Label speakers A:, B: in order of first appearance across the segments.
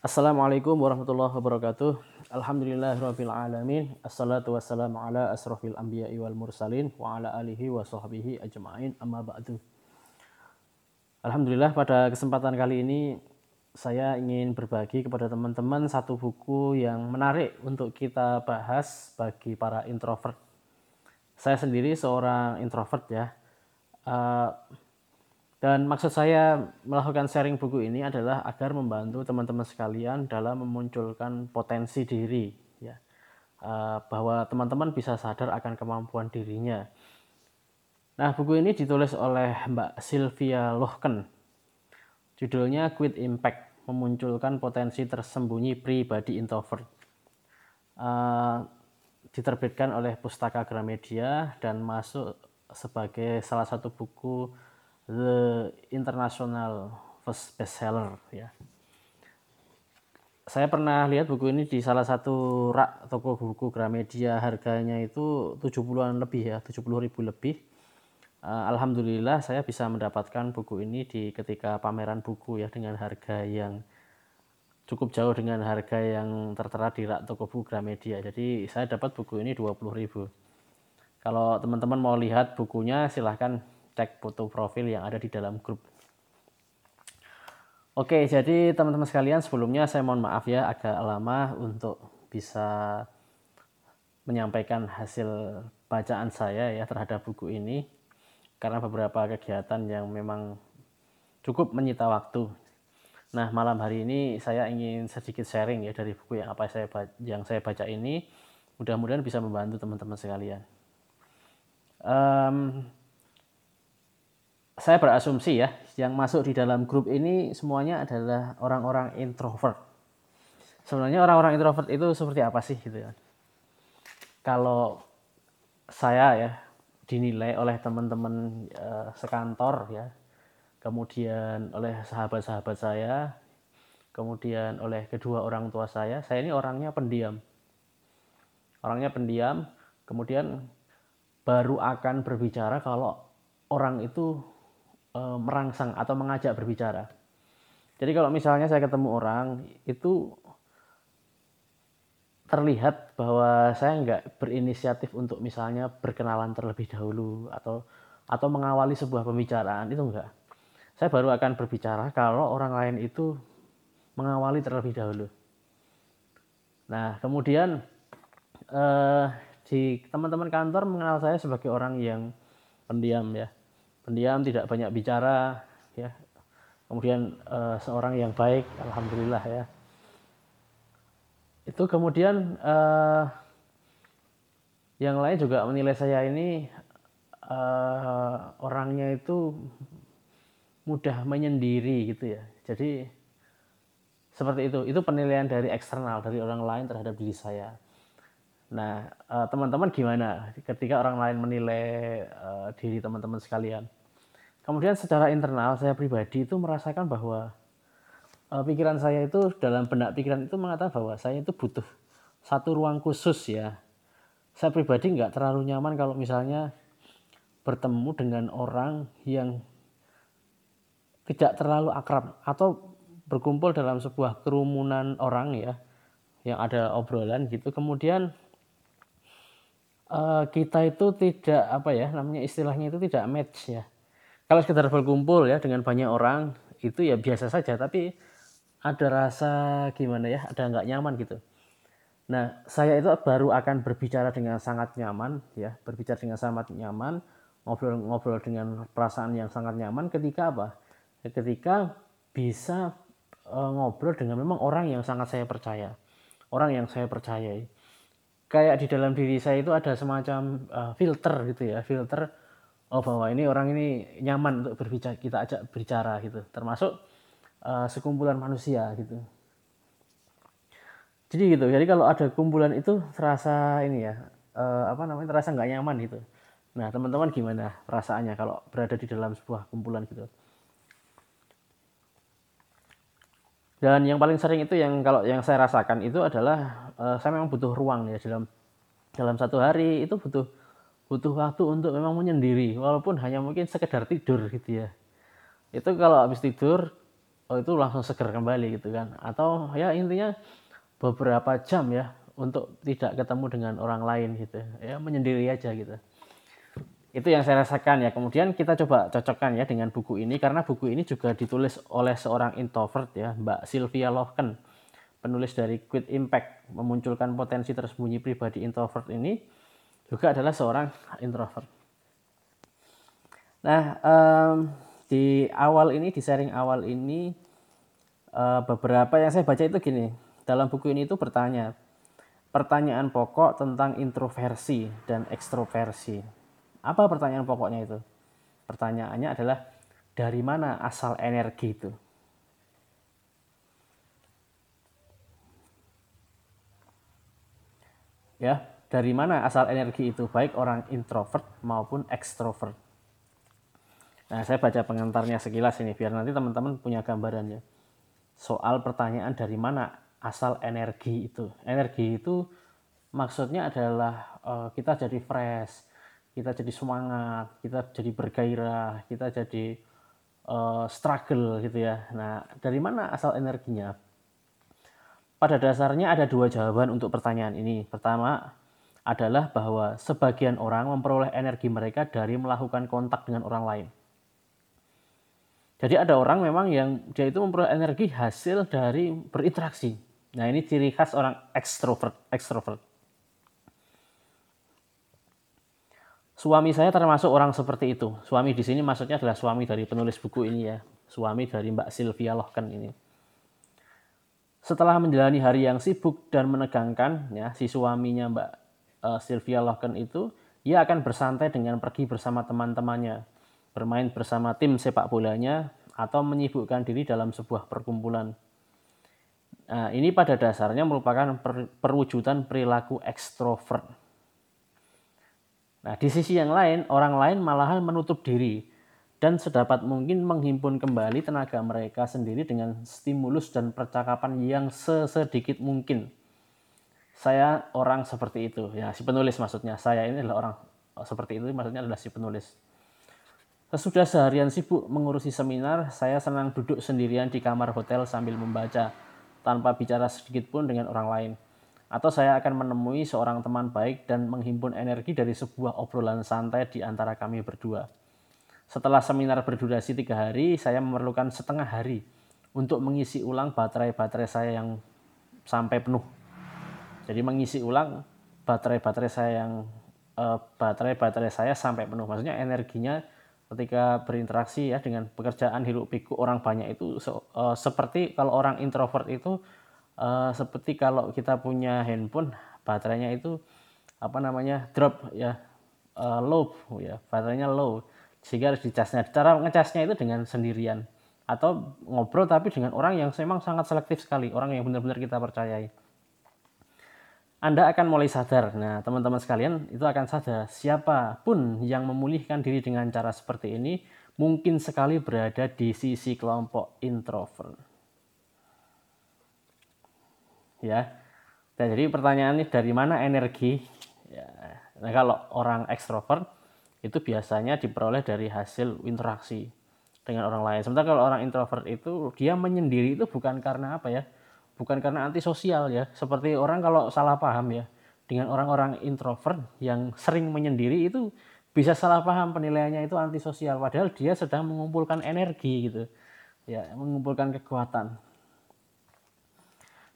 A: Assalamualaikum warahmatullahi wabarakatuh. Alhamdulillahirabbil alamin. Assalatu wassalamu ala asrofil anbiya'i wal mursalin wa ala alihi wa sahbihi ajma'in. Amma ba'du. Alhamdulillah pada kesempatan kali ini saya ingin berbagi kepada teman-teman satu buku yang menarik untuk kita bahas bagi para introvert. Saya sendiri seorang introvert ya. Uh, dan maksud saya melakukan sharing buku ini adalah agar membantu teman-teman sekalian dalam memunculkan potensi diri, ya, eh, bahwa teman-teman bisa sadar akan kemampuan dirinya. Nah, buku ini ditulis oleh Mbak Sylvia Lohken. Judulnya Quit Impact, memunculkan potensi tersembunyi pribadi introvert. Uh, diterbitkan oleh Pustaka Gramedia dan masuk sebagai salah satu buku the international first bestseller ya. Saya pernah lihat buku ini di salah satu rak toko buku Gramedia harganya itu 70-an lebih ya, 70 ribu lebih. Uh, Alhamdulillah saya bisa mendapatkan buku ini di ketika pameran buku ya dengan harga yang cukup jauh dengan harga yang tertera di rak toko buku Gramedia. Jadi saya dapat buku ini 20 ribu. Kalau teman-teman mau lihat bukunya silahkan cek foto profil yang ada di dalam grup. Oke, jadi teman-teman sekalian sebelumnya saya mohon maaf ya agak lama untuk bisa menyampaikan hasil bacaan saya ya terhadap buku ini karena beberapa kegiatan yang memang cukup menyita waktu. Nah, malam hari ini saya ingin sedikit sharing ya dari buku yang apa saya yang saya baca ini. Mudah-mudahan bisa membantu teman-teman sekalian. Um, saya berasumsi ya, yang masuk di dalam grup ini semuanya adalah orang-orang introvert. Sebenarnya orang-orang introvert itu seperti apa sih gitu ya? Kalau saya ya dinilai oleh teman-teman uh, sekantor ya, kemudian oleh sahabat-sahabat saya, kemudian oleh kedua orang tua saya, saya ini orangnya pendiam. Orangnya pendiam, kemudian baru akan berbicara kalau orang itu e, merangsang atau mengajak berbicara. Jadi kalau misalnya saya ketemu orang itu terlihat bahwa saya nggak berinisiatif untuk misalnya berkenalan terlebih dahulu atau atau mengawali sebuah pembicaraan itu enggak. Saya baru akan berbicara kalau orang lain itu mengawali terlebih dahulu. Nah, kemudian eh, di teman-teman kantor mengenal saya sebagai orang yang pendiam ya pendiam, tidak banyak bicara, ya. Kemudian uh, seorang yang baik, alhamdulillah ya. Itu kemudian uh, yang lain juga menilai saya ini uh, orangnya itu mudah menyendiri gitu ya. Jadi seperti itu. Itu penilaian dari eksternal dari orang lain terhadap diri saya. Nah, teman-teman gimana ketika orang lain menilai diri teman-teman sekalian? Kemudian secara internal saya pribadi itu merasakan bahwa uh, pikiran saya itu dalam benak pikiran itu mengatakan bahwa saya itu butuh satu ruang khusus ya. Saya pribadi nggak terlalu nyaman kalau misalnya bertemu dengan orang yang tidak terlalu akrab atau berkumpul dalam sebuah kerumunan orang ya yang ada obrolan gitu kemudian uh, kita itu tidak apa ya namanya istilahnya itu tidak match ya kalau sekedar berkumpul ya dengan banyak orang itu ya biasa saja tapi ada rasa gimana ya ada nggak nyaman gitu. Nah saya itu baru akan berbicara dengan sangat nyaman ya berbicara dengan sangat nyaman ngobrol-ngobrol dengan perasaan yang sangat nyaman ketika apa? Ketika bisa e, ngobrol dengan memang orang yang sangat saya percaya orang yang saya percayai. Kayak di dalam diri saya itu ada semacam uh, filter gitu ya filter oh bahwa ini orang ini nyaman untuk berbicara kita ajak berbicara gitu. Termasuk uh, sekumpulan manusia gitu. Jadi gitu jadi kalau ada kumpulan itu terasa ini ya uh, apa namanya terasa nggak nyaman gitu. Nah teman-teman gimana perasaannya kalau berada di dalam sebuah kumpulan gitu? Dan yang paling sering itu yang kalau yang saya rasakan itu adalah uh, saya memang butuh ruang ya dalam dalam satu hari itu butuh butuh waktu untuk memang menyendiri walaupun hanya mungkin sekedar tidur gitu ya. Itu kalau habis tidur oh itu langsung seger kembali gitu kan. Atau ya intinya beberapa jam ya untuk tidak ketemu dengan orang lain gitu. Ya menyendiri aja gitu. Itu yang saya rasakan ya. Kemudian kita coba cocokkan ya dengan buku ini karena buku ini juga ditulis oleh seorang introvert ya Mbak Sylvia Lohken penulis dari Quit Impact memunculkan potensi tersembunyi pribadi introvert ini juga adalah seorang introvert nah um, di awal ini di sharing awal ini uh, beberapa yang saya baca itu gini dalam buku ini itu bertanya pertanyaan pokok tentang introversi dan ekstroversi apa pertanyaan pokoknya itu? Pertanyaannya adalah dari mana asal energi itu? Ya, dari mana asal energi itu baik orang introvert maupun ekstrovert. Nah, saya baca pengantarnya sekilas ini biar nanti teman-teman punya gambarannya. Soal pertanyaan dari mana asal energi itu. Energi itu maksudnya adalah uh, kita jadi fresh, kita jadi semangat, kita jadi bergairah, kita jadi uh, struggle gitu ya. Nah, dari mana asal energinya? Pada dasarnya ada dua jawaban untuk pertanyaan ini. Pertama adalah bahwa sebagian orang memperoleh energi mereka dari melakukan kontak dengan orang lain. Jadi ada orang memang yang dia itu memperoleh energi hasil dari berinteraksi. Nah ini ciri khas orang ekstrovert. ekstrovert. Suami saya termasuk orang seperti itu. Suami di sini maksudnya adalah suami dari penulis buku ini ya. Suami dari Mbak Sylvia Lohken ini. Setelah menjalani hari yang sibuk dan menegangkan, ya, si suaminya Mbak uh, Sylvia Lohken itu, ia akan bersantai dengan pergi bersama teman-temannya, bermain bersama tim sepak bolanya, atau menyibukkan diri dalam sebuah perkumpulan. Nah, ini pada dasarnya merupakan per, perwujudan perilaku ekstrovert Nah, di sisi yang lain, orang lain malahan menutup diri dan sedapat mungkin menghimpun kembali tenaga mereka sendiri dengan stimulus dan percakapan yang sesedikit mungkin. Saya orang seperti itu, ya si penulis maksudnya. Saya ini adalah orang seperti itu, maksudnya adalah si penulis. Sesudah seharian sibuk mengurusi seminar, saya senang duduk sendirian di kamar hotel sambil membaca, tanpa bicara sedikit pun dengan orang lain atau saya akan menemui seorang teman baik dan menghimpun energi dari sebuah obrolan santai di antara kami berdua. Setelah seminar berdurasi tiga hari, saya memerlukan setengah hari untuk mengisi ulang baterai-baterai saya yang sampai penuh. Jadi mengisi ulang baterai-baterai saya yang eh, baterai-baterai saya sampai penuh. Maksudnya energinya ketika berinteraksi ya dengan pekerjaan hiruk pikuk orang banyak itu so, uh, seperti kalau orang introvert itu uh, seperti kalau kita punya handphone baterainya itu apa namanya drop ya uh, low ya baterainya low. Sehingga harus dicasnya cara ngecasnya itu dengan sendirian. Atau ngobrol tapi dengan orang yang memang sangat selektif sekali. Orang yang benar-benar kita percayai anda akan mulai sadar. Nah, teman-teman sekalian, itu akan sadar siapa pun yang memulihkan diri dengan cara seperti ini mungkin sekali berada di sisi kelompok introvert ya. Dan jadi pertanyaannya dari mana energi? Ya. Nah, kalau orang ekstrovert itu biasanya diperoleh dari hasil interaksi dengan orang lain. Sementara kalau orang introvert itu dia menyendiri itu bukan karena apa ya? Bukan karena antisosial ya. Seperti orang kalau salah paham ya dengan orang-orang introvert yang sering menyendiri itu bisa salah paham penilaiannya itu antisosial padahal dia sedang mengumpulkan energi gitu. Ya, mengumpulkan kekuatan.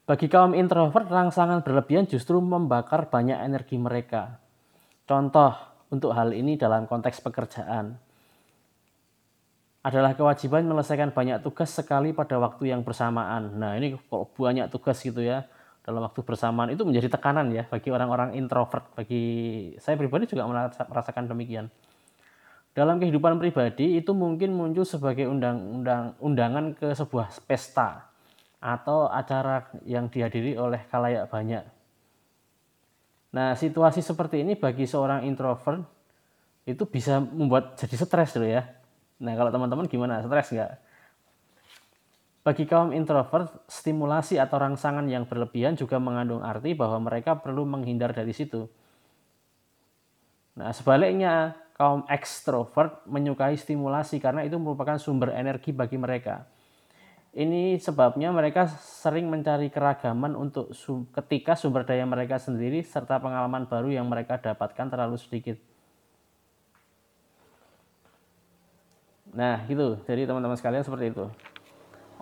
A: Bagi kaum introvert, rangsangan berlebihan justru membakar banyak energi mereka. Contoh untuk hal ini dalam konteks pekerjaan adalah kewajiban menyelesaikan banyak tugas sekali pada waktu yang bersamaan. Nah, ini kalau banyak tugas gitu ya dalam waktu bersamaan itu menjadi tekanan ya bagi orang-orang introvert. Bagi saya pribadi juga merasakan demikian. Dalam kehidupan pribadi itu mungkin muncul sebagai undang-undang undangan ke sebuah pesta atau acara yang dihadiri oleh kalayak banyak. Nah, situasi seperti ini bagi seorang introvert itu bisa membuat jadi stres dulu ya. Nah, kalau teman-teman gimana? Stres nggak? Bagi kaum introvert, stimulasi atau rangsangan yang berlebihan juga mengandung arti bahwa mereka perlu menghindar dari situ. Nah, sebaliknya, kaum ekstrovert menyukai stimulasi karena itu merupakan sumber energi bagi mereka. Ini sebabnya mereka sering mencari keragaman untuk ketika sumber daya mereka sendiri serta pengalaman baru yang mereka dapatkan terlalu sedikit. Nah, gitu. Jadi teman-teman sekalian seperti itu.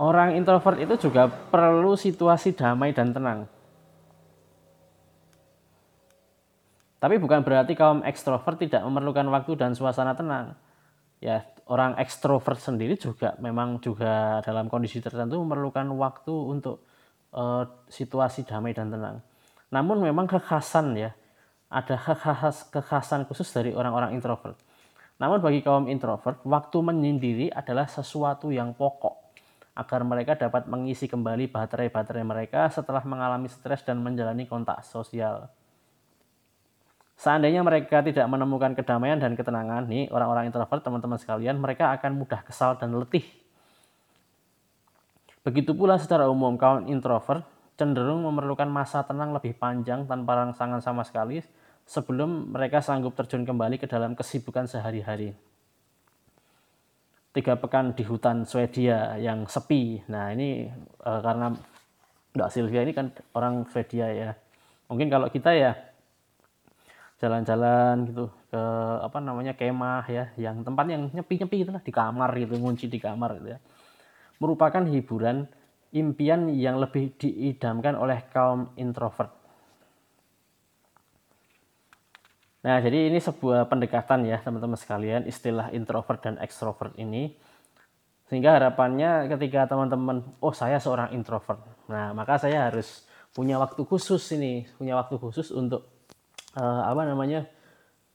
A: Orang introvert itu juga perlu situasi damai dan tenang. Tapi bukan berarti kaum ekstrovert tidak memerlukan waktu dan suasana tenang. Ya, orang ekstrovert sendiri juga memang juga dalam kondisi tertentu memerlukan waktu untuk uh, situasi damai dan tenang. Namun memang kekhasan ya, ada kekhas, kekhasan khusus dari orang-orang introvert. Namun bagi kaum introvert, waktu menyendiri adalah sesuatu yang pokok agar mereka dapat mengisi kembali baterai-baterai mereka setelah mengalami stres dan menjalani kontak sosial. Seandainya mereka tidak menemukan kedamaian dan ketenangan, nih orang-orang introvert, teman-teman sekalian, mereka akan mudah kesal dan letih. Begitu pula secara umum, kaum introvert cenderung memerlukan masa tenang lebih panjang tanpa rangsangan sama sekali sebelum mereka sanggup terjun kembali ke dalam kesibukan sehari-hari. Tiga pekan di hutan Swedia yang sepi. Nah ini e, karena Mbak Sylvia ini kan orang Swedia ya. Mungkin kalau kita ya jalan-jalan gitu ke apa namanya kemah ya yang tempat yang nyepi-nyepi itulah di kamar gitu ngunci di kamar gitu ya merupakan hiburan impian yang lebih diidamkan oleh kaum introvert. Nah, jadi ini sebuah pendekatan ya teman-teman sekalian istilah introvert dan extrovert ini sehingga harapannya ketika teman-teman oh saya seorang introvert. Nah, maka saya harus punya waktu khusus ini, punya waktu khusus untuk uh, apa namanya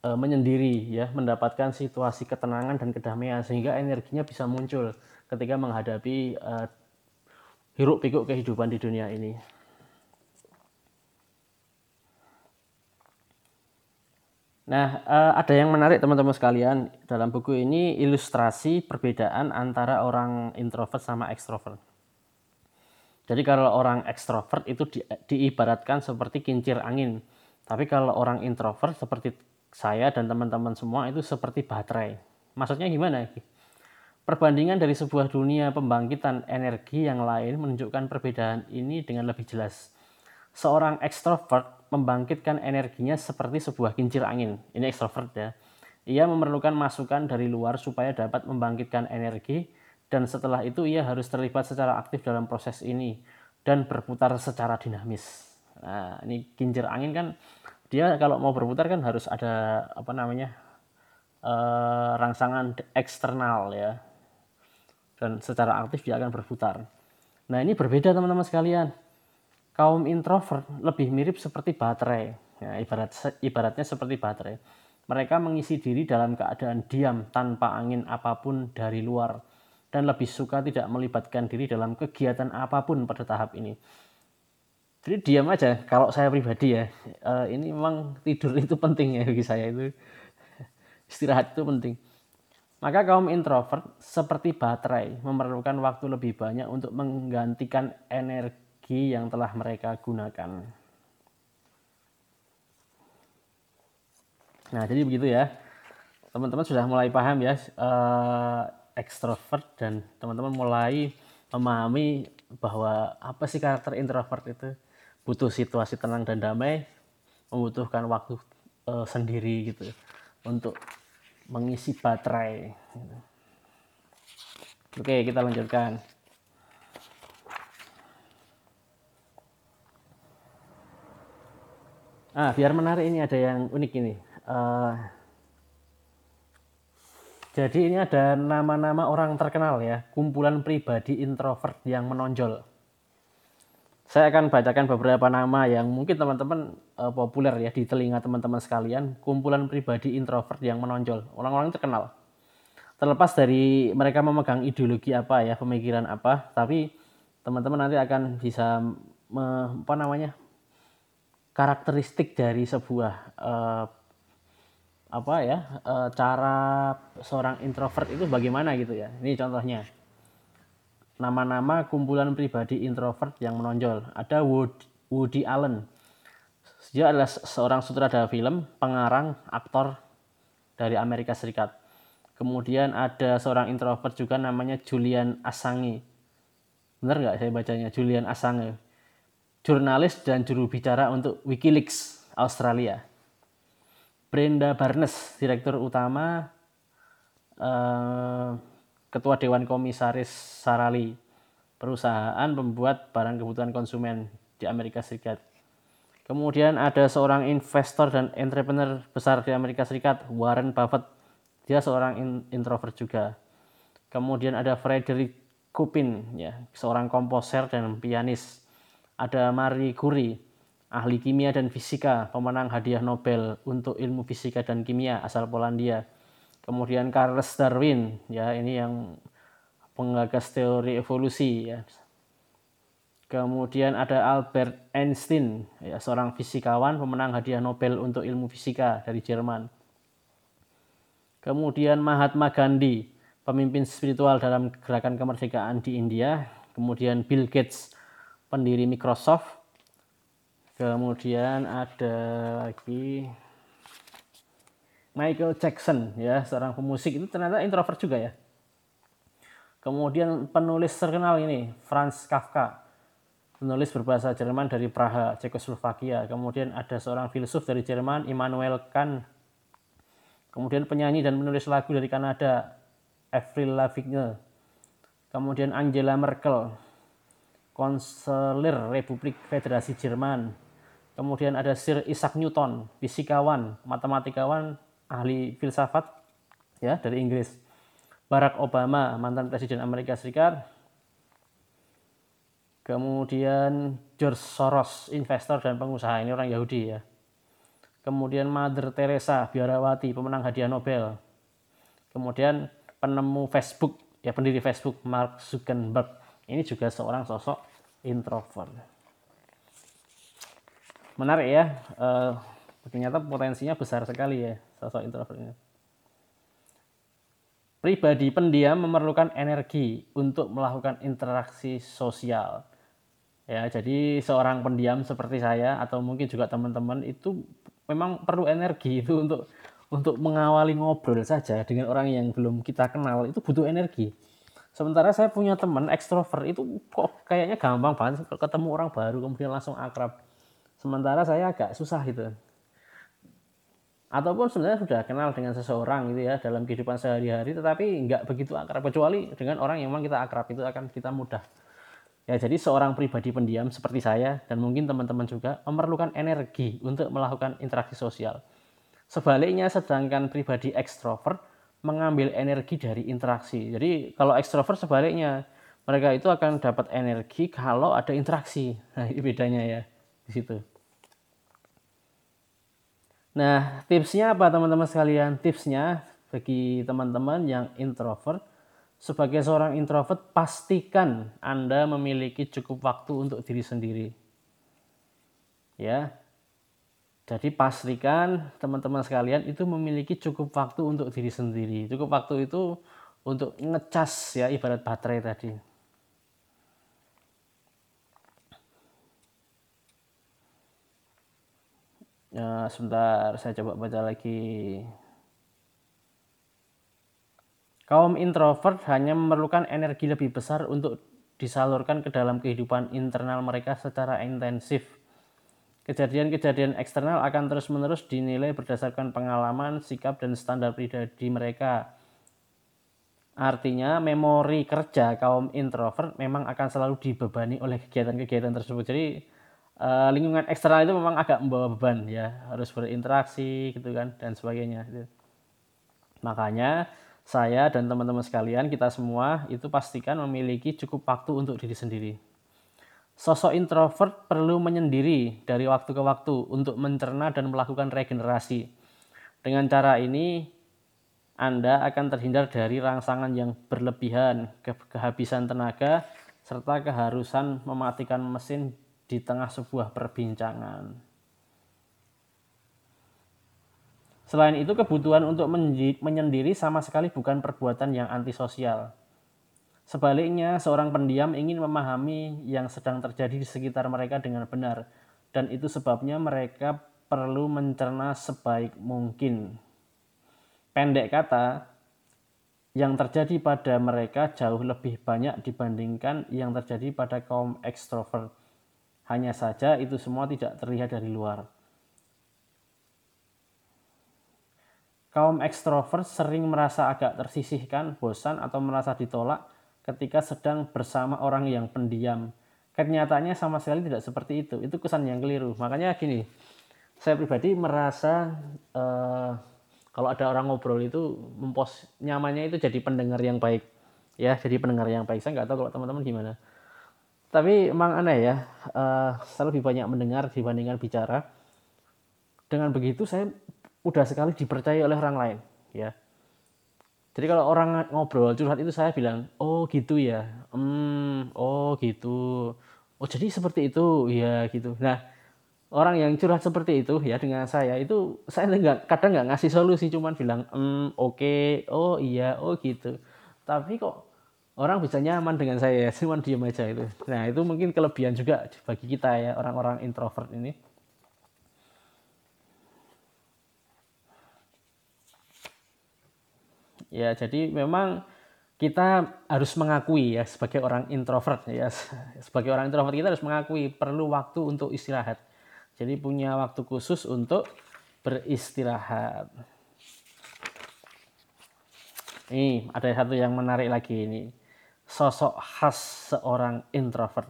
A: uh, menyendiri ya mendapatkan situasi ketenangan dan kedamaian sehingga energinya bisa muncul ketika menghadapi uh, hiruk pikuk kehidupan di dunia ini. Nah, ada yang menarik teman-teman sekalian dalam buku ini ilustrasi perbedaan antara orang introvert sama ekstrovert. Jadi kalau orang ekstrovert itu di, diibaratkan seperti kincir angin tapi kalau orang introvert seperti saya dan teman-teman semua itu seperti baterai. Maksudnya gimana? Perbandingan dari sebuah dunia pembangkitan energi yang lain menunjukkan perbedaan ini dengan lebih jelas. Seorang ekstrovert membangkitkan energinya seperti sebuah kincir angin. Ini ekstrovert ya. Ia memerlukan masukan dari luar supaya dapat membangkitkan energi dan setelah itu ia harus terlibat secara aktif dalam proses ini dan berputar secara dinamis. Nah, ini kincir angin kan dia kalau mau berputar kan harus ada apa namanya uh, rangsangan eksternal ya dan secara aktif dia akan berputar. Nah ini berbeda teman-teman sekalian. Kaum introvert lebih mirip seperti baterai. Ya, ibarat ibaratnya seperti baterai. Mereka mengisi diri dalam keadaan diam tanpa angin apa pun dari luar dan lebih suka tidak melibatkan diri dalam kegiatan apa pun pada tahap ini jadi diam aja kalau saya pribadi ya uh, ini memang tidur itu penting ya bagi saya itu istirahat itu penting maka kaum introvert seperti baterai memerlukan waktu lebih banyak untuk menggantikan energi yang telah mereka gunakan. Nah jadi begitu ya. Teman-teman sudah mulai paham ya uh, ekstrovert dan teman-teman mulai memahami bahwa apa sih karakter introvert itu? Butuh situasi tenang dan damai membutuhkan waktu uh, sendiri gitu untuk mengisi baterai gitu. oke kita lanjutkan ah biar menarik ini ada yang unik ini uh, jadi ini ada nama-nama orang terkenal ya kumpulan pribadi introvert yang menonjol saya akan bacakan beberapa nama yang mungkin teman-teman uh, populer ya di telinga teman-teman sekalian, kumpulan pribadi introvert yang menonjol, orang-orang terkenal. Terlepas dari mereka memegang ideologi apa ya, pemikiran apa, tapi teman-teman nanti akan bisa me, apa namanya? Karakteristik dari sebuah uh, apa ya, uh, cara seorang introvert itu bagaimana gitu ya. Ini contohnya nama-nama kumpulan pribadi introvert yang menonjol. Ada Woody, Allen. Dia adalah seorang sutradara film, pengarang, aktor dari Amerika Serikat. Kemudian ada seorang introvert juga namanya Julian Assange. Benar nggak saya bacanya? Julian Assange. Jurnalis dan juru bicara untuk Wikileaks Australia. Brenda Barnes, Direktur Utama eh, Ketua Dewan Komisaris Sarali, perusahaan pembuat barang kebutuhan konsumen di Amerika Serikat. Kemudian ada seorang investor dan entrepreneur besar di Amerika Serikat, Warren Buffett. Dia seorang introvert juga. Kemudian ada Frederick Kupin, ya, seorang komposer dan pianis. Ada Marie Curie, ahli kimia dan fisika, pemenang hadiah Nobel untuk ilmu fisika dan kimia asal Polandia. Kemudian Charles Darwin, ya ini yang penggagas teori evolusi ya. Kemudian ada Albert Einstein, ya, seorang fisikawan pemenang hadiah Nobel untuk ilmu fisika dari Jerman. Kemudian Mahatma Gandhi, pemimpin spiritual dalam gerakan kemerdekaan di India. Kemudian Bill Gates, pendiri Microsoft. Kemudian ada lagi Michael Jackson, ya seorang pemusik itu ternyata introvert juga ya. Kemudian penulis terkenal ini Franz Kafka, penulis berbahasa Jerman dari Praha, Cekoslovakia. Kemudian ada seorang filsuf dari Jerman, Immanuel Kant. Kemudian penyanyi dan penulis lagu dari Kanada, Avril Lavigne. Kemudian Angela Merkel, konselir Republik Federasi Jerman. Kemudian ada Sir Isaac Newton, fisikawan, matematikawan, ahli filsafat ya dari Inggris. Barack Obama, mantan presiden Amerika Serikat, Kemudian George Soros, investor dan pengusaha, ini orang Yahudi ya. Kemudian Mother Teresa, biarawati, pemenang hadiah Nobel. Kemudian penemu Facebook, ya pendiri Facebook, Mark Zuckerberg. Ini juga seorang sosok introvert. Menarik ya, uh, ternyata potensinya besar sekali ya sosok introvert ini. Pribadi pendiam memerlukan energi untuk melakukan interaksi sosial Ya, jadi seorang pendiam seperti saya atau mungkin juga teman-teman itu memang perlu energi itu untuk untuk mengawali ngobrol saja dengan orang yang belum kita kenal itu butuh energi. Sementara saya punya teman ekstrovert itu kok kayaknya gampang banget ketemu orang baru kemudian langsung akrab. Sementara saya agak susah gitu. Ataupun sebenarnya sudah kenal dengan seseorang gitu ya dalam kehidupan sehari-hari tetapi nggak begitu akrab kecuali dengan orang yang memang kita akrab itu akan kita mudah Ya, jadi seorang pribadi pendiam seperti saya dan mungkin teman-teman juga memerlukan energi untuk melakukan interaksi sosial. Sebaliknya, sedangkan pribadi ekstrovert mengambil energi dari interaksi. Jadi, kalau ekstrovert sebaliknya, mereka itu akan dapat energi kalau ada interaksi. Nah, ini bedanya ya di situ. Nah, tipsnya apa teman-teman sekalian? Tipsnya bagi teman-teman yang introvert, sebagai seorang introvert, pastikan Anda memiliki cukup waktu untuk diri sendiri. Ya. Jadi pastikan teman-teman sekalian itu memiliki cukup waktu untuk diri sendiri. Cukup waktu itu untuk ngecas ya ibarat baterai tadi. Ya, sebentar saya coba baca lagi. Kaum introvert hanya memerlukan energi lebih besar untuk disalurkan ke dalam kehidupan internal mereka secara intensif. Kejadian-kejadian eksternal akan terus-menerus dinilai berdasarkan pengalaman, sikap, dan standar pribadi mereka. Artinya, memori kerja kaum introvert memang akan selalu dibebani oleh kegiatan-kegiatan tersebut. Jadi, eh, lingkungan eksternal itu memang agak membawa beban ya, harus berinteraksi gitu kan dan sebagainya. Makanya saya dan teman-teman sekalian, kita semua itu pastikan memiliki cukup waktu untuk diri sendiri. Sosok introvert perlu menyendiri dari waktu ke waktu untuk mencerna dan melakukan regenerasi. Dengan cara ini, Anda akan terhindar dari rangsangan yang berlebihan, kehabisan tenaga, serta keharusan mematikan mesin di tengah sebuah perbincangan. Selain itu, kebutuhan untuk menyendiri sama sekali bukan perbuatan yang antisosial. Sebaliknya, seorang pendiam ingin memahami yang sedang terjadi di sekitar mereka dengan benar, dan itu sebabnya mereka perlu mencerna sebaik mungkin. Pendek kata, yang terjadi pada mereka jauh lebih banyak dibandingkan yang terjadi pada kaum ekstrovert. Hanya saja itu semua tidak terlihat dari luar. Kaum ekstrovert sering merasa agak tersisihkan, bosan, atau merasa ditolak ketika sedang bersama orang yang pendiam. Kenyataannya sama sekali tidak seperti itu. Itu kesan yang keliru. Makanya gini, saya pribadi merasa uh, kalau ada orang ngobrol itu mempos nyamannya itu jadi pendengar yang baik ya jadi pendengar yang baik saya nggak tahu kalau teman-teman gimana tapi emang aneh ya uh, saya lebih banyak mendengar dibandingkan bicara dengan begitu saya udah sekali dipercaya oleh orang lain ya jadi kalau orang ngobrol curhat itu saya bilang oh gitu ya. Hmm oh gitu. Oh jadi seperti itu? Ya gitu. Nah orang yang curhat seperti itu ya dengan saya itu saya nggak kadang nggak ngasih solusi cuman bilang mm, oke okay, oh iya oh gitu. Tapi kok orang bisa nyaman dengan saya cuman diem aja itu nah itu mungkin kelebihan juga bagi kita ya orang-orang introvert ini ya jadi memang kita harus mengakui ya sebagai orang introvert ya sebagai orang introvert kita harus mengakui perlu waktu untuk istirahat jadi punya waktu khusus untuk beristirahat. Ini ada satu yang menarik lagi ini. Sosok khas seorang introvert.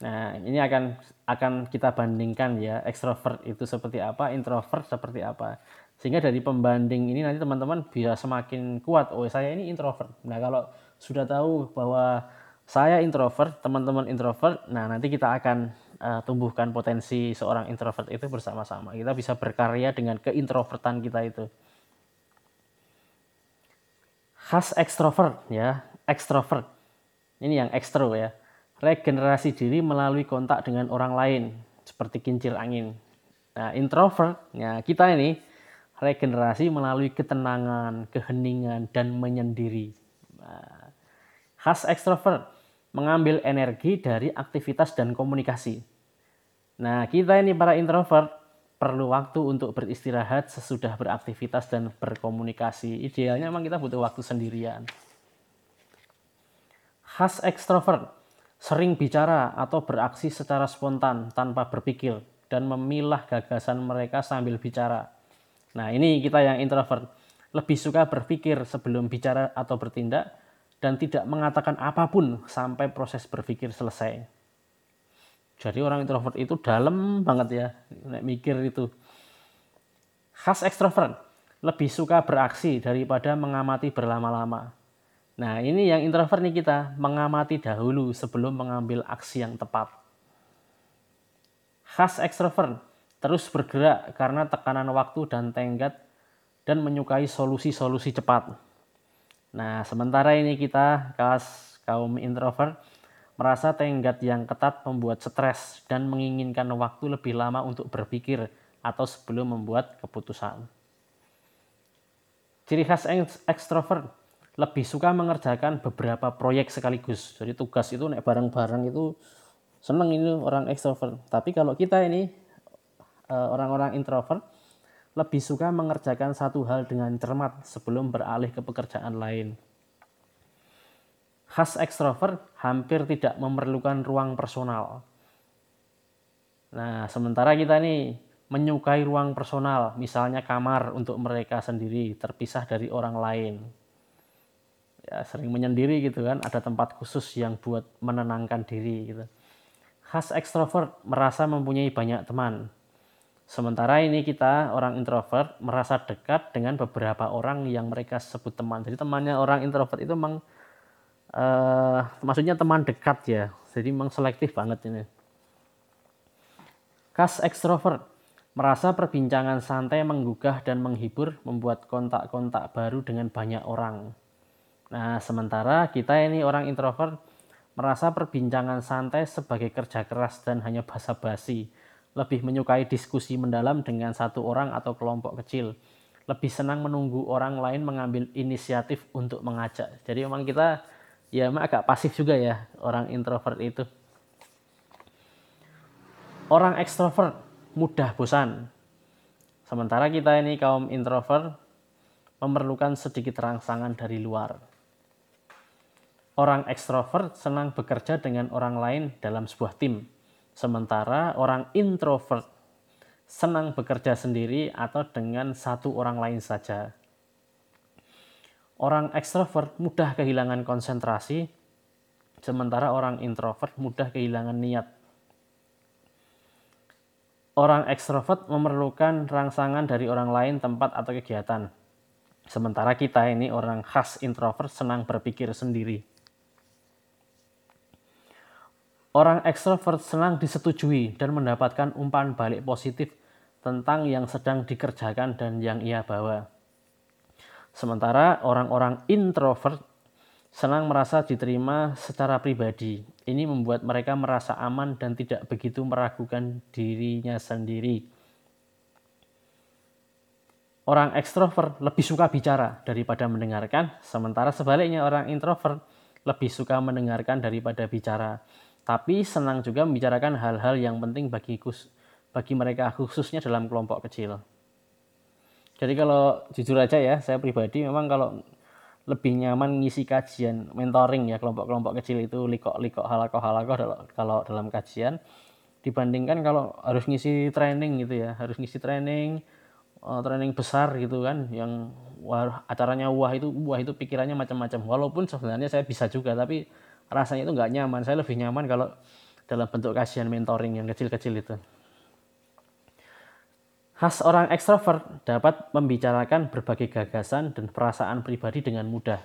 A: Nah, ini akan akan kita bandingkan ya, ekstrovert itu seperti apa, introvert seperti apa. Sehingga dari pembanding ini nanti teman-teman bisa semakin kuat, oh saya ini introvert. Nah, kalau sudah tahu bahwa saya introvert, teman-teman introvert, nah nanti kita akan uh, tumbuhkan potensi seorang introvert itu bersama-sama. Kita bisa berkarya dengan keintrovertan kita itu. Khas ekstrovert ya, ekstrovert. Ini yang ekstro ya. Regenerasi diri melalui kontak dengan orang lain seperti kincir angin. Nah, introvert ya kita ini regenerasi melalui ketenangan, keheningan dan menyendiri. Nah, khas ekstrovert mengambil energi dari aktivitas dan komunikasi. Nah, kita ini para introvert perlu waktu untuk beristirahat sesudah beraktivitas dan berkomunikasi. Idealnya memang kita butuh waktu sendirian. Khas ekstrovert, sering bicara atau beraksi secara spontan tanpa berpikir dan memilah gagasan mereka sambil bicara. Nah, ini kita yang introvert lebih suka berpikir sebelum bicara atau bertindak dan tidak mengatakan apa pun sampai proses berpikir selesai. Jadi orang introvert itu dalam banget ya, nek mikir itu. Khas ekstrovert, lebih suka beraksi daripada mengamati berlama-lama. Nah ini yang introvert nih kita, mengamati dahulu sebelum mengambil aksi yang tepat. Khas ekstrovert, terus bergerak karena tekanan waktu dan tenggat dan menyukai solusi-solusi cepat. Nah sementara ini kita, khas kaum introvert, Merasa tenggat yang ketat membuat stres dan menginginkan waktu lebih lama untuk berpikir atau sebelum membuat keputusan. Ciri khas ekstrovert lebih suka mengerjakan beberapa proyek sekaligus. Jadi tugas itu naik bareng-bareng itu seneng ini orang ekstrovert. Tapi kalau kita ini orang-orang introvert lebih suka mengerjakan satu hal dengan cermat sebelum beralih ke pekerjaan lain khas ekstrovert hampir tidak memerlukan ruang personal. Nah, sementara kita nih menyukai ruang personal, misalnya kamar untuk mereka sendiri, terpisah dari orang lain. Ya, sering menyendiri gitu kan, ada tempat khusus yang buat menenangkan diri gitu. Khas ekstrovert merasa mempunyai banyak teman. Sementara ini kita orang introvert merasa dekat dengan beberapa orang yang mereka sebut teman. Jadi temannya orang introvert itu memang uh, maksudnya teman dekat ya. Jadi memang selektif banget ini. Khas ekstrovert merasa perbincangan santai menggugah dan menghibur membuat kontak-kontak baru dengan banyak orang. Nah sementara kita ini orang introvert merasa perbincangan santai sebagai kerja keras dan hanya basa-basi lebih menyukai diskusi mendalam dengan satu orang atau kelompok kecil lebih senang menunggu orang lain mengambil inisiatif untuk mengajak jadi memang kita ya emang agak pasif juga ya orang introvert itu. Orang ekstrovert mudah bosan. Sementara kita ini kaum introvert memerlukan sedikit rangsangan dari luar. Orang ekstrovert senang bekerja dengan orang lain dalam sebuah tim, sementara orang introvert senang bekerja sendiri atau dengan satu orang lain saja. Orang ekstrovert mudah kehilangan konsentrasi, sementara orang introvert mudah kehilangan niat. Orang ekstrovert memerlukan rangsangan dari orang lain, tempat, atau kegiatan. Sementara kita ini orang khas introvert senang berpikir sendiri. Orang ekstrovert senang disetujui dan mendapatkan umpan balik positif tentang yang sedang dikerjakan dan yang ia bawa. Sementara orang-orang introvert senang merasa diterima secara pribadi. Ini membuat mereka merasa aman dan tidak begitu meragukan dirinya sendiri. Orang ekstrovert lebih suka bicara daripada mendengarkan, sementara sebaliknya orang introvert lebih suka mendengarkan daripada bicara. Tapi senang juga membicarakan hal-hal yang penting bagi bagi mereka khususnya dalam kelompok kecil. Jadi kalau jujur aja ya, saya pribadi memang kalau lebih nyaman ngisi kajian mentoring ya kelompok-kelompok kecil itu likok-likok halako-halako kalau dalam kajian dibandingkan kalau harus ngisi training gitu ya harus ngisi training uh, training besar gitu kan yang wah, acaranya wah itu wah itu pikirannya macam-macam walaupun sebenarnya saya bisa juga tapi rasanya itu nggak nyaman. Saya lebih nyaman kalau dalam bentuk kajian mentoring yang kecil-kecil itu. Khas orang ekstrovert dapat membicarakan berbagai gagasan dan perasaan pribadi dengan mudah.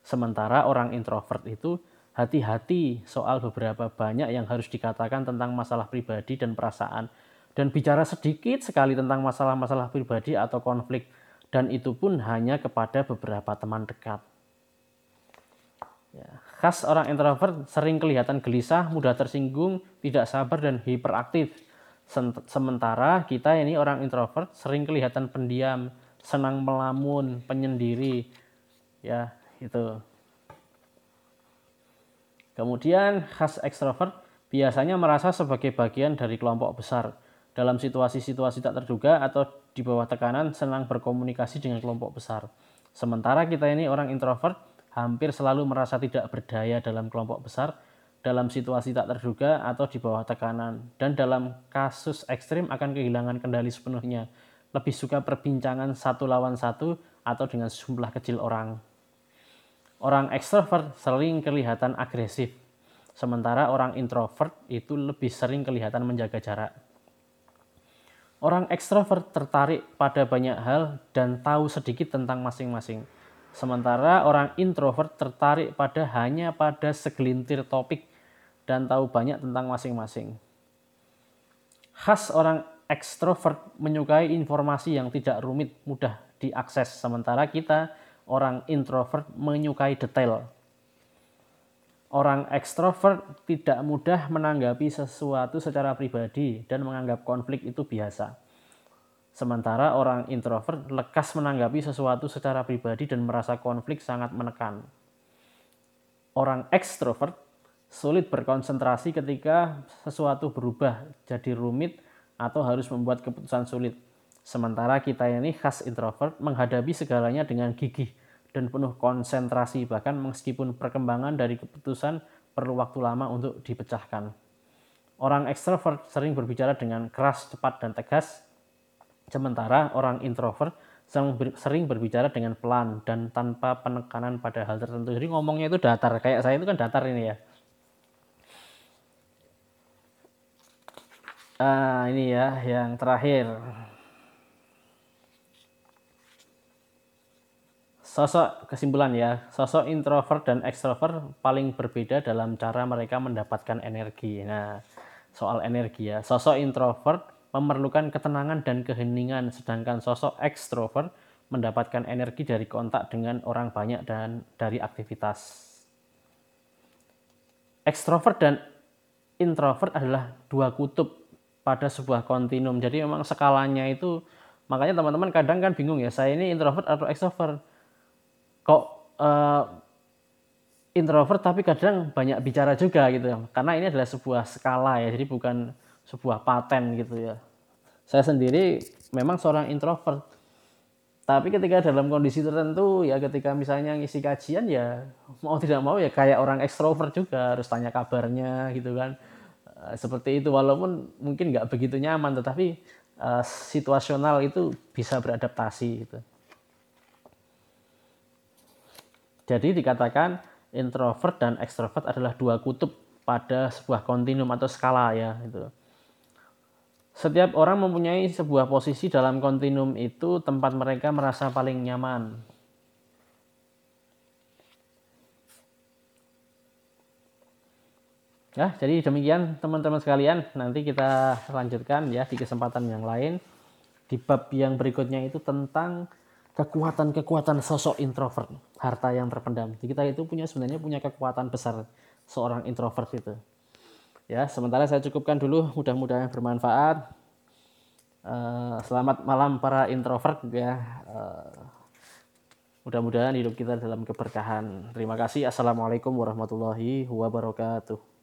A: Sementara orang introvert itu hati-hati soal beberapa banyak yang harus dikatakan tentang masalah pribadi dan perasaan. Dan bicara sedikit sekali tentang masalah-masalah pribadi atau konflik. Dan itu pun hanya kepada beberapa teman dekat. Ya, khas orang introvert sering kelihatan gelisah, mudah tersinggung, tidak sabar dan hiperaktif Sementara kita ini orang introvert sering kelihatan pendiam, senang melamun, penyendiri. Ya, itu. Kemudian khas ekstrovert biasanya merasa sebagai bagian dari kelompok besar. Dalam situasi-situasi tak terduga atau di bawah tekanan senang berkomunikasi dengan kelompok besar. Sementara kita ini orang introvert hampir selalu merasa tidak berdaya dalam kelompok besar dalam situasi tak terduga atau di bawah tekanan, dan dalam kasus ekstrim akan kehilangan kendali sepenuhnya. Lebih suka perbincangan satu lawan satu atau dengan jumlah kecil orang. Orang ekstrovert sering kelihatan agresif, sementara orang introvert itu lebih sering kelihatan menjaga jarak. Orang ekstrovert tertarik pada banyak hal dan tahu sedikit tentang masing-masing. Sementara orang introvert tertarik pada hanya pada segelintir topik dan tahu banyak tentang masing-masing. Khas orang ekstrovert menyukai informasi yang tidak rumit, mudah diakses, sementara kita orang introvert menyukai detail. Orang ekstrovert tidak mudah menanggapi sesuatu secara pribadi dan menganggap konflik itu biasa. Sementara orang introvert lekas menanggapi sesuatu secara pribadi dan merasa konflik sangat menekan. Orang ekstrovert sulit berkonsentrasi ketika sesuatu berubah jadi rumit atau harus membuat keputusan sulit. Sementara kita ini khas introvert menghadapi segalanya dengan gigih dan penuh konsentrasi bahkan meskipun perkembangan dari keputusan perlu waktu lama untuk dipecahkan. Orang ekstrovert sering berbicara dengan keras, cepat, dan tegas, sementara orang introvert sering berbicara dengan pelan dan tanpa penekanan pada hal tertentu. Jadi ngomongnya itu datar, kayak saya itu kan datar ini ya. Ah, ini ya yang terakhir. Sosok kesimpulan ya, sosok introvert dan extrovert paling berbeda dalam cara mereka mendapatkan energi. Nah, soal energi ya. Sosok introvert memerlukan ketenangan dan keheningan, sedangkan sosok extrovert mendapatkan energi dari kontak dengan orang banyak dan dari aktivitas. Extrovert dan introvert adalah dua kutub pada sebuah kontinum. Jadi memang skalanya itu makanya teman-teman kadang kan bingung ya, saya ini introvert atau extrovert. Kok uh, introvert tapi kadang banyak bicara juga gitu. Karena ini adalah sebuah skala ya, jadi bukan sebuah paten gitu ya. Saya sendiri memang seorang introvert. tapi ketika dalam kondisi tertentu ya ketika misalnya ngisi kajian ya mau tidak mau ya kayak orang ekstrovert juga harus tanya kabarnya gitu kan uh, seperti itu walaupun mungkin nggak begitu nyaman tetapi uh, situasional itu bisa beradaptasi gitu. Jadi dikatakan introvert dan ekstrovert adalah dua kutub pada sebuah kontinum atau skala ya itu. Setiap orang mempunyai sebuah posisi dalam kontinum itu tempat mereka merasa paling nyaman. Ya, jadi demikian teman-teman sekalian. Nanti kita lanjutkan ya di kesempatan yang lain. Di bab yang berikutnya itu tentang kekuatan-kekuatan sosok introvert, harta yang terpendam. Jadi kita itu punya sebenarnya punya kekuatan besar seorang introvert itu. Ya, sementara saya cukupkan dulu, mudah-mudahan bermanfaat. Uh, selamat malam para introvert ya. Uh, mudah-mudahan hidup kita dalam keberkahan. Terima kasih. Assalamualaikum warahmatullahi wabarakatuh.